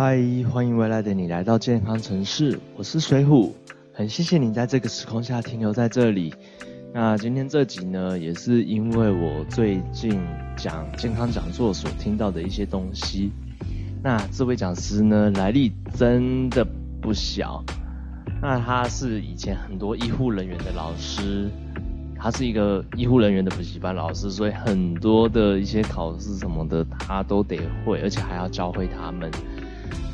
嗨，欢迎未来的你来到健康城市，我是水虎，很谢谢你在这个时空下停留在这里。那今天这集呢，也是因为我最近讲健康讲座所听到的一些东西。那这位讲师呢，来历真的不小。那他是以前很多医护人员的老师，他是一个医护人员的补习班老师，所以很多的一些考试什么的，他都得会，而且还要教会他们。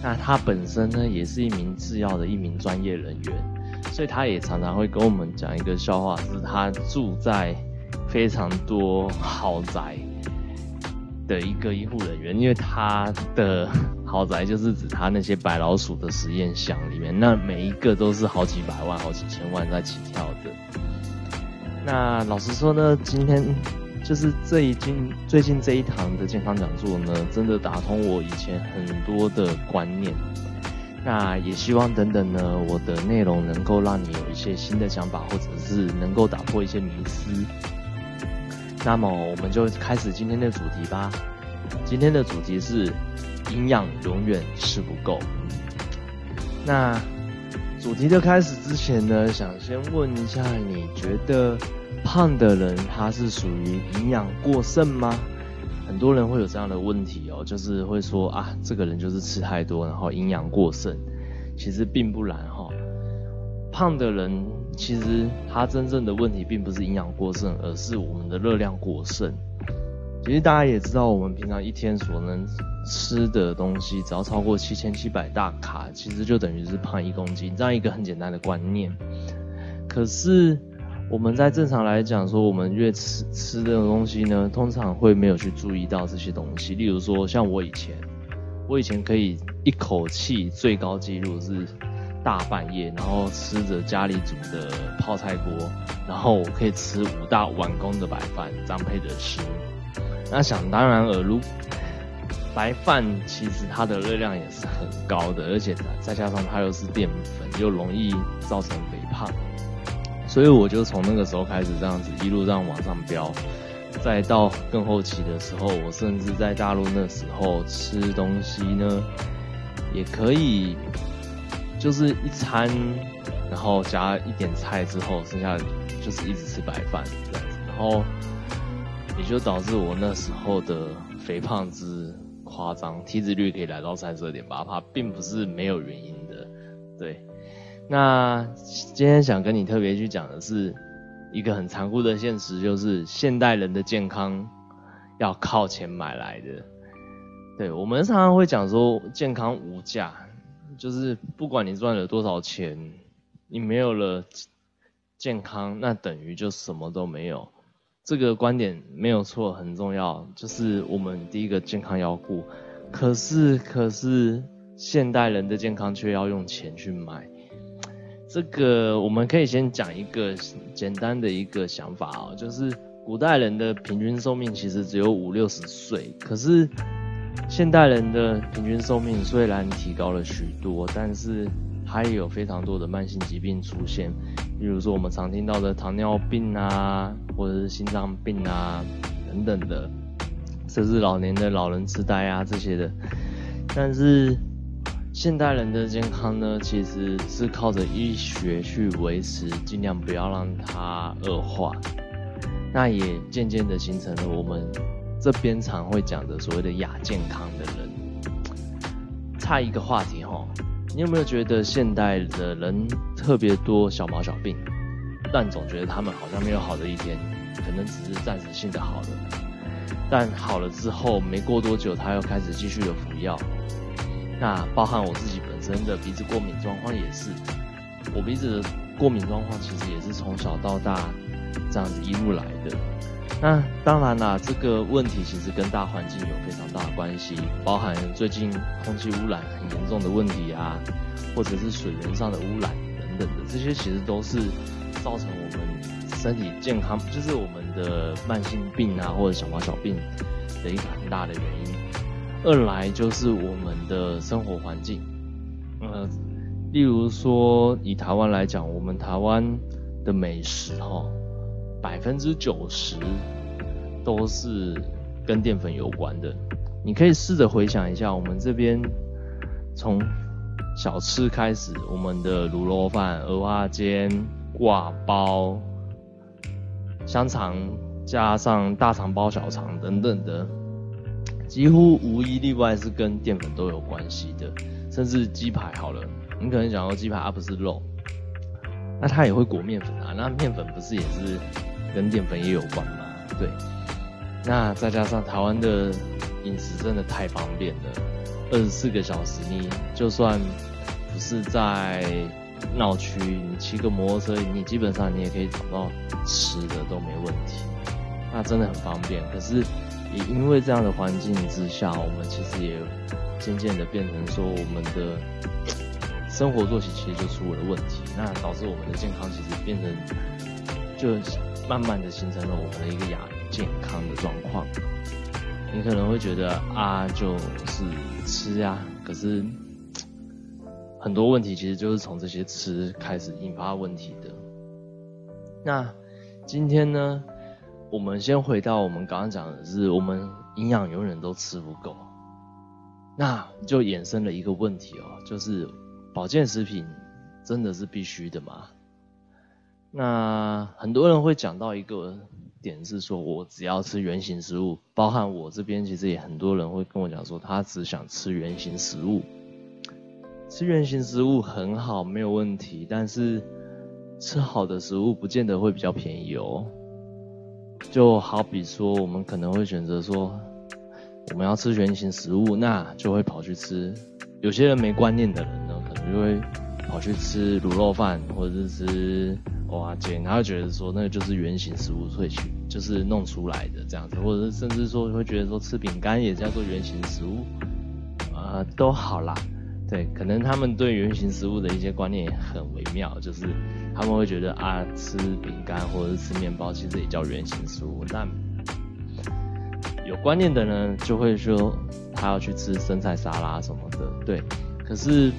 那他本身呢，也是一名制药的一名专业人员，所以他也常常会跟我们讲一个笑话，是他住在非常多豪宅的一个医护人员，因为他的。豪宅就是指他那些白老鼠的实验箱里面，那每一个都是好几百万、好几千万在起跳的。那老实说呢，今天就是这一近最近这一堂的健康讲座呢，真的打通我以前很多的观念。那也希望等等呢，我的内容能够让你有一些新的想法，或者是能够打破一些迷思。那么我们就开始今天的主题吧。今天的主题是。营养永远吃不够。那主题的开始之前呢，想先问一下，你觉得胖的人他是属于营养过剩吗？很多人会有这样的问题哦，就是会说啊，这个人就是吃太多，然后营养过剩。其实并不然哈，胖的人其实他真正的问题并不是营养过剩，而是我们的热量过剩。其实大家也知道，我们平常一天所能吃的东西，只要超过七千七百大卡，其实就等于是胖一公斤，这样一个很简单的观念。可是我们在正常来讲说，我们越吃吃的东西呢，通常会没有去注意到这些东西。例如说，像我以前，我以前可以一口气最高纪录是大半夜，然后吃着家里煮的泡菜锅，然后我可以吃五大碗公的白饭，这样配着吃。那想当然而如，白饭其实它的热量也是很高的，而且再加上它又是淀粉，又容易造成肥胖，所以我就从那个时候开始这样子一路这样往上飙，再到更后期的时候，我甚至在大陆那时候吃东西呢，也可以就是一餐，然后加一点菜之后，剩下就是一直吃白饭这样子，然后。也就导致我那时候的肥胖之夸张，体脂率可以来到三十二点八帕，并不是没有原因的。对，那今天想跟你特别去讲的是一个很残酷的现实，就是现代人的健康要靠钱买来的。对我们常常会讲说健康无价，就是不管你赚了多少钱，你没有了健康，那等于就什么都没有。这个观点没有错，很重要，就是我们第一个健康要顾。可是，可是现代人的健康却要用钱去买。这个我们可以先讲一个简单的一个想法哦，就是古代人的平均寿命其实只有五六十岁，可是现代人的平均寿命虽然提高了许多，但是。还有非常多的慢性疾病出现，比如说我们常听到的糖尿病啊，或者是心脏病啊等等的，甚至老年的老人痴呆啊这些的。但是现代人的健康呢，其实是靠着医学去维持，尽量不要让它恶化。那也渐渐的形成了我们这边常会讲的所谓的亚健康的人。差一个话题哈。你有没有觉得现代的人特别多小毛小病，但总觉得他们好像没有好的一天，可能只是暂时性的好了，但好了之后没过多久，他又开始继续的服药。那包含我自己本身的鼻子过敏状况也是，我鼻子的过敏状况其实也是从小到大这样子一路来的。那当然啦，这个问题其实跟大环境有非常大的关系，包含最近空气污染很严重的问题啊，或者是水源上的污染等等的，这些其实都是造成我们身体健康，就是我们的慢性病啊或者小毛小病的一个很大的原因。二来就是我们的生活环境，呃，例如说以台湾来讲，我们台湾的美食哈。百分之九十都是跟淀粉有关的。你可以试着回想一下，我们这边从小吃开始，我们的卤肉饭、鹅花煎、挂包、香肠，加上大肠包小肠等等的，几乎无一例外是跟淀粉都有关系的。甚至鸡排好了，你可能想说鸡排啊不是肉，那它也会裹面粉啊，那面粉不是也是跟淀粉也有关吗？对。那再加上台湾的饮食真的太方便了，二十四个小时，你就算不是在闹区，你骑个摩托车，你基本上你也可以找到吃的都没问题。那真的很方便。可是也因为这样的环境之下，我们其实也渐渐的变成说，我们的生活作息其实就出了问题，那导致我们的健康其实变成就慢慢的形成了我们的一个亚。健康的状况，你可能会觉得啊，就是吃呀，可是很多问题其实就是从这些吃开始引发问题的。那今天呢，我们先回到我们刚刚讲的是，我们营养永远都吃不够，那就衍生了一个问题哦，就是保健食品真的是必须的吗？那很多人会讲到一个。点是说，我只要吃原形食物，包含我这边其实也很多人会跟我讲说，他只想吃原形食物。吃原形食物很好，没有问题，但是吃好的食物不见得会比较便宜哦。就好比说，我们可能会选择说，我们要吃原形食物，那就会跑去吃。有些人没观念的人呢，可能就会跑去吃卤肉饭，或者是吃。哇，姐，他会觉得说那个就是原型食物萃取，就是弄出来的这样子，或者是甚至说会觉得说吃饼干也叫做原型食物，啊，都好啦。对，可能他们对原型食物的一些观念也很微妙，就是他们会觉得啊，吃饼干或者是吃面包其实也叫原型食物。但有观念的呢，就会说他要去吃生菜沙拉什么的，对，可是。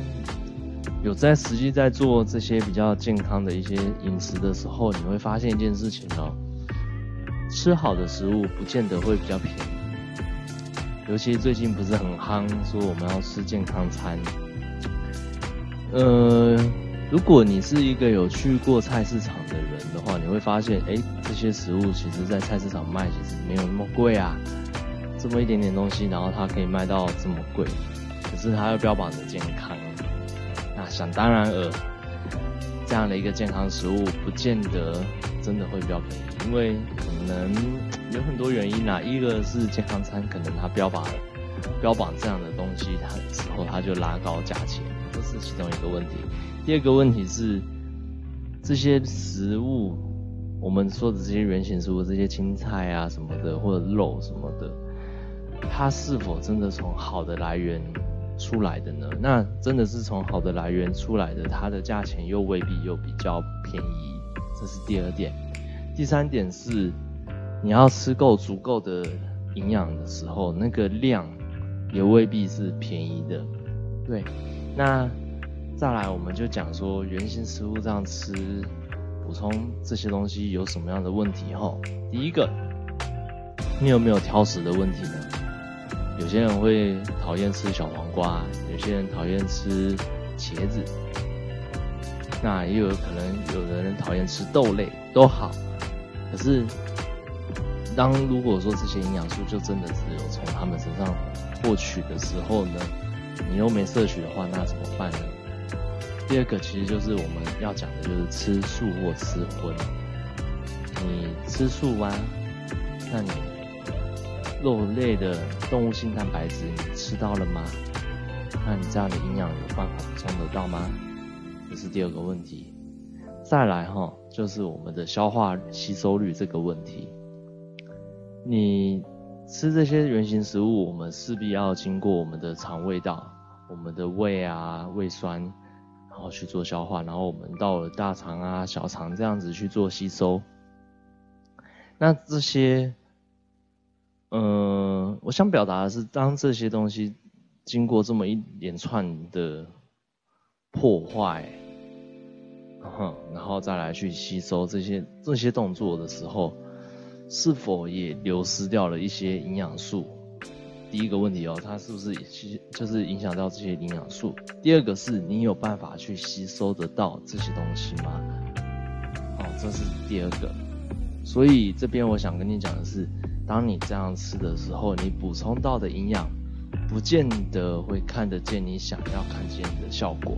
有在实际在做这些比较健康的一些饮食的时候，你会发现一件事情哦，吃好的食物不见得会比较便宜。尤其最近不是很夯，说我们要吃健康餐。呃，如果你是一个有去过菜市场的人的话，你会发现，哎，这些食物其实在菜市场卖其实没有那么贵啊，这么一点点东西，然后它可以卖到这么贵，可是它又标榜着健康。那想当然尔，这样的一个健康食物不见得真的会比较便宜，因为可能有很多原因啊。一个是健康餐可能它标榜标榜这样的东西，它之后它就拉高价钱，这是其中一个问题。第二个问题是这些食物，我们说的这些原型食物，这些青菜啊什么的，或者肉什么的，它是否真的从好的来源？出来的呢？那真的是从好的来源出来的，它的价钱又未必又比较便宜，这是第二点。第三点是，你要吃够足够的营养的时候，那个量也未必是便宜的。对，那再来我们就讲说，原型食物这样吃，补充这些东西有什么样的问题？哈，第一个，你有没有挑食的问题呢？有些人会讨厌吃小黄瓜，有些人讨厌吃茄子，那也有可能有的人讨厌吃豆类，都好。可是，当如果说这些营养素就真的只有从他们身上获取的时候呢，你又没摄取的话，那怎么办呢？第二个其实就是我们要讲的就是吃素或吃荤。你吃素吗？那你？肉类的动物性蛋白质你吃到了吗？那你这样的营养有办法补充得到吗？这是第二个问题。再来哈，就是我们的消化吸收率这个问题。你吃这些原型食物，我们势必要经过我们的肠胃道、我们的胃啊、胃酸，然后去做消化，然后我们到了大肠啊、小肠这样子去做吸收。那这些。嗯，我想表达的是，当这些东西经过这么一连串的破坏，然后再来去吸收这些这些动作的时候，是否也流失掉了一些营养素？第一个问题哦，它是不是其就是影响到这些营养素？第二个是你有办法去吸收得到这些东西吗？哦，这是第二个。所以这边我想跟你讲的是，当你这样吃的时候，你补充到的营养，不见得会看得见你想要看见的效果。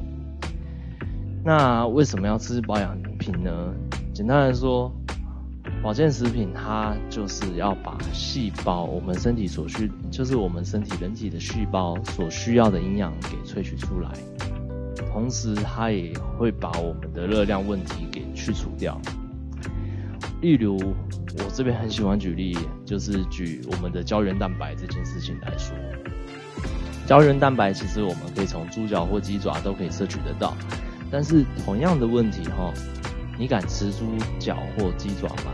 那为什么要吃保养品呢？简单来说。保健食品它就是要把细胞，我们身体所需，就是我们身体人体的细胞所需要的营养给萃取出来，同时它也会把我们的热量问题给去除掉。例如，我这边很喜欢举例，就是举我们的胶原蛋白这件事情来说。胶原蛋白其实我们可以从猪脚或鸡爪都可以摄取得到，但是同样的问题哈。你敢吃猪脚或鸡爪吗？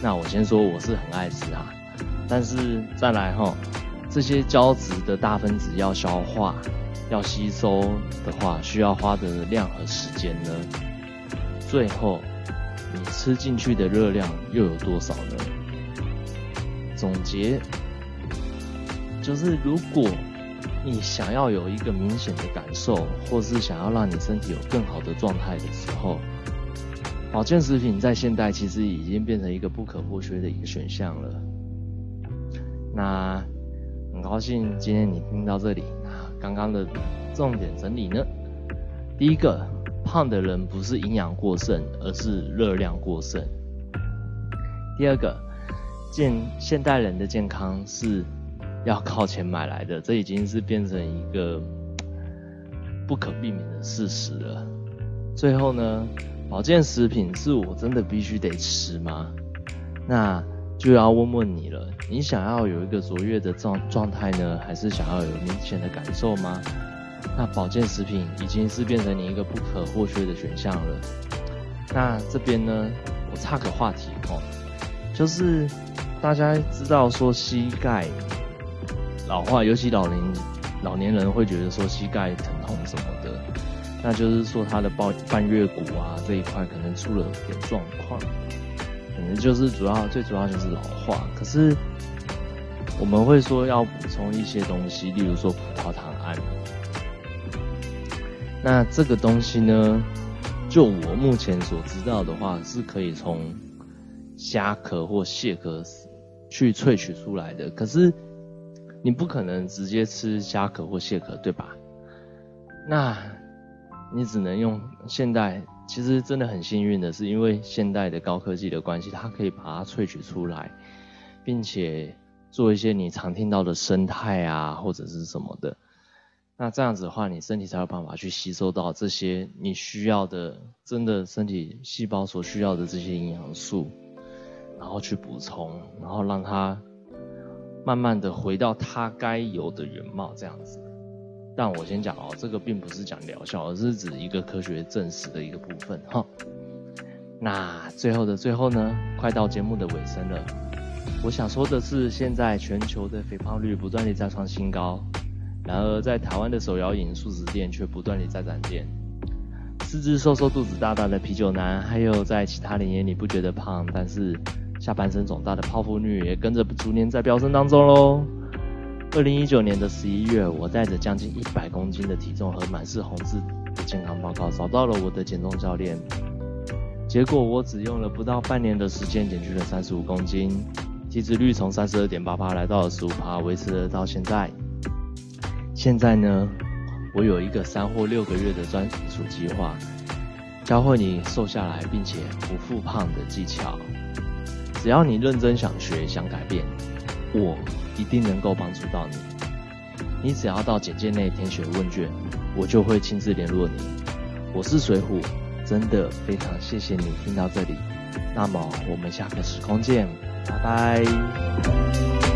那我先说我是很爱吃啊，但是再来哈，这些胶质的大分子要消化、要吸收的话，需要花的量和时间呢？最后你吃进去的热量又有多少呢？总结就是，如果你想要有一个明显的感受，或是想要让你身体有更好的状态的时候。保健食品在现代其实已经变成一个不可或缺的一个选项了。那很高兴今天你听到这里。刚刚的重点整理呢？第一个，胖的人不是营养过剩，而是热量过剩。第二个，健现代人的健康是要靠钱买来的，这已经是变成一个不可避免的事实了。最后呢？保健食品是我真的必须得吃吗？那就要问问你了。你想要有一个卓越的状状态呢，还是想要有明显的感受吗？那保健食品已经是变成你一个不可或缺的选项了。那这边呢，我插个话题哦，就是大家知道说膝盖老化，尤其老年老年人会觉得说膝盖疼痛什么的。那就是说，他的半半月骨啊这一块可能出了点状况，可能就是主要最主要就是老化。可是我们会说要补充一些东西，例如说葡萄糖胺。那这个东西呢，就我目前所知道的话，是可以从虾壳或蟹壳去萃取出来的。可是你不可能直接吃虾壳或蟹壳，对吧？那你只能用现代，其实真的很幸运的是，因为现代的高科技的关系，它可以把它萃取出来，并且做一些你常听到的生态啊，或者是什么的。那这样子的话，你身体才有办法去吸收到这些你需要的，真的身体细胞所需要的这些营养素，然后去补充，然后让它慢慢的回到它该有的原貌，这样子。但我先讲哦，这个并不是讲疗效，而是指一个科学证实的一个部分哈。那最后的最后呢，快到节目的尾声了。我想说的是，现在全球的肥胖率不断地在创新高，然而在台湾的手摇饮素食店却不断地在展店。四肢瘦瘦、肚子大大的啤酒男，还有在其他人眼里不觉得胖，但是下半身肿大的泡芙女，也跟着逐年在飙升当中喽。二零一九年的十一月，我带着将近一百公斤的体重和满是红字的健康报告，找到了我的减重教练。结果我只用了不到半年的时间，减去了三十五公斤，体脂率从三十二点八帕来到了十五帕，维持了到现在。现在呢，我有一个三或六个月的专属计划，教会你瘦下来并且不复胖的技巧。只要你认真想学、想改变，我。一定能够帮助到你。你只要到简介内填写问卷，我就会亲自联络你。我是水虎，真的非常谢谢你听到这里。那么我们下个时空见，拜拜。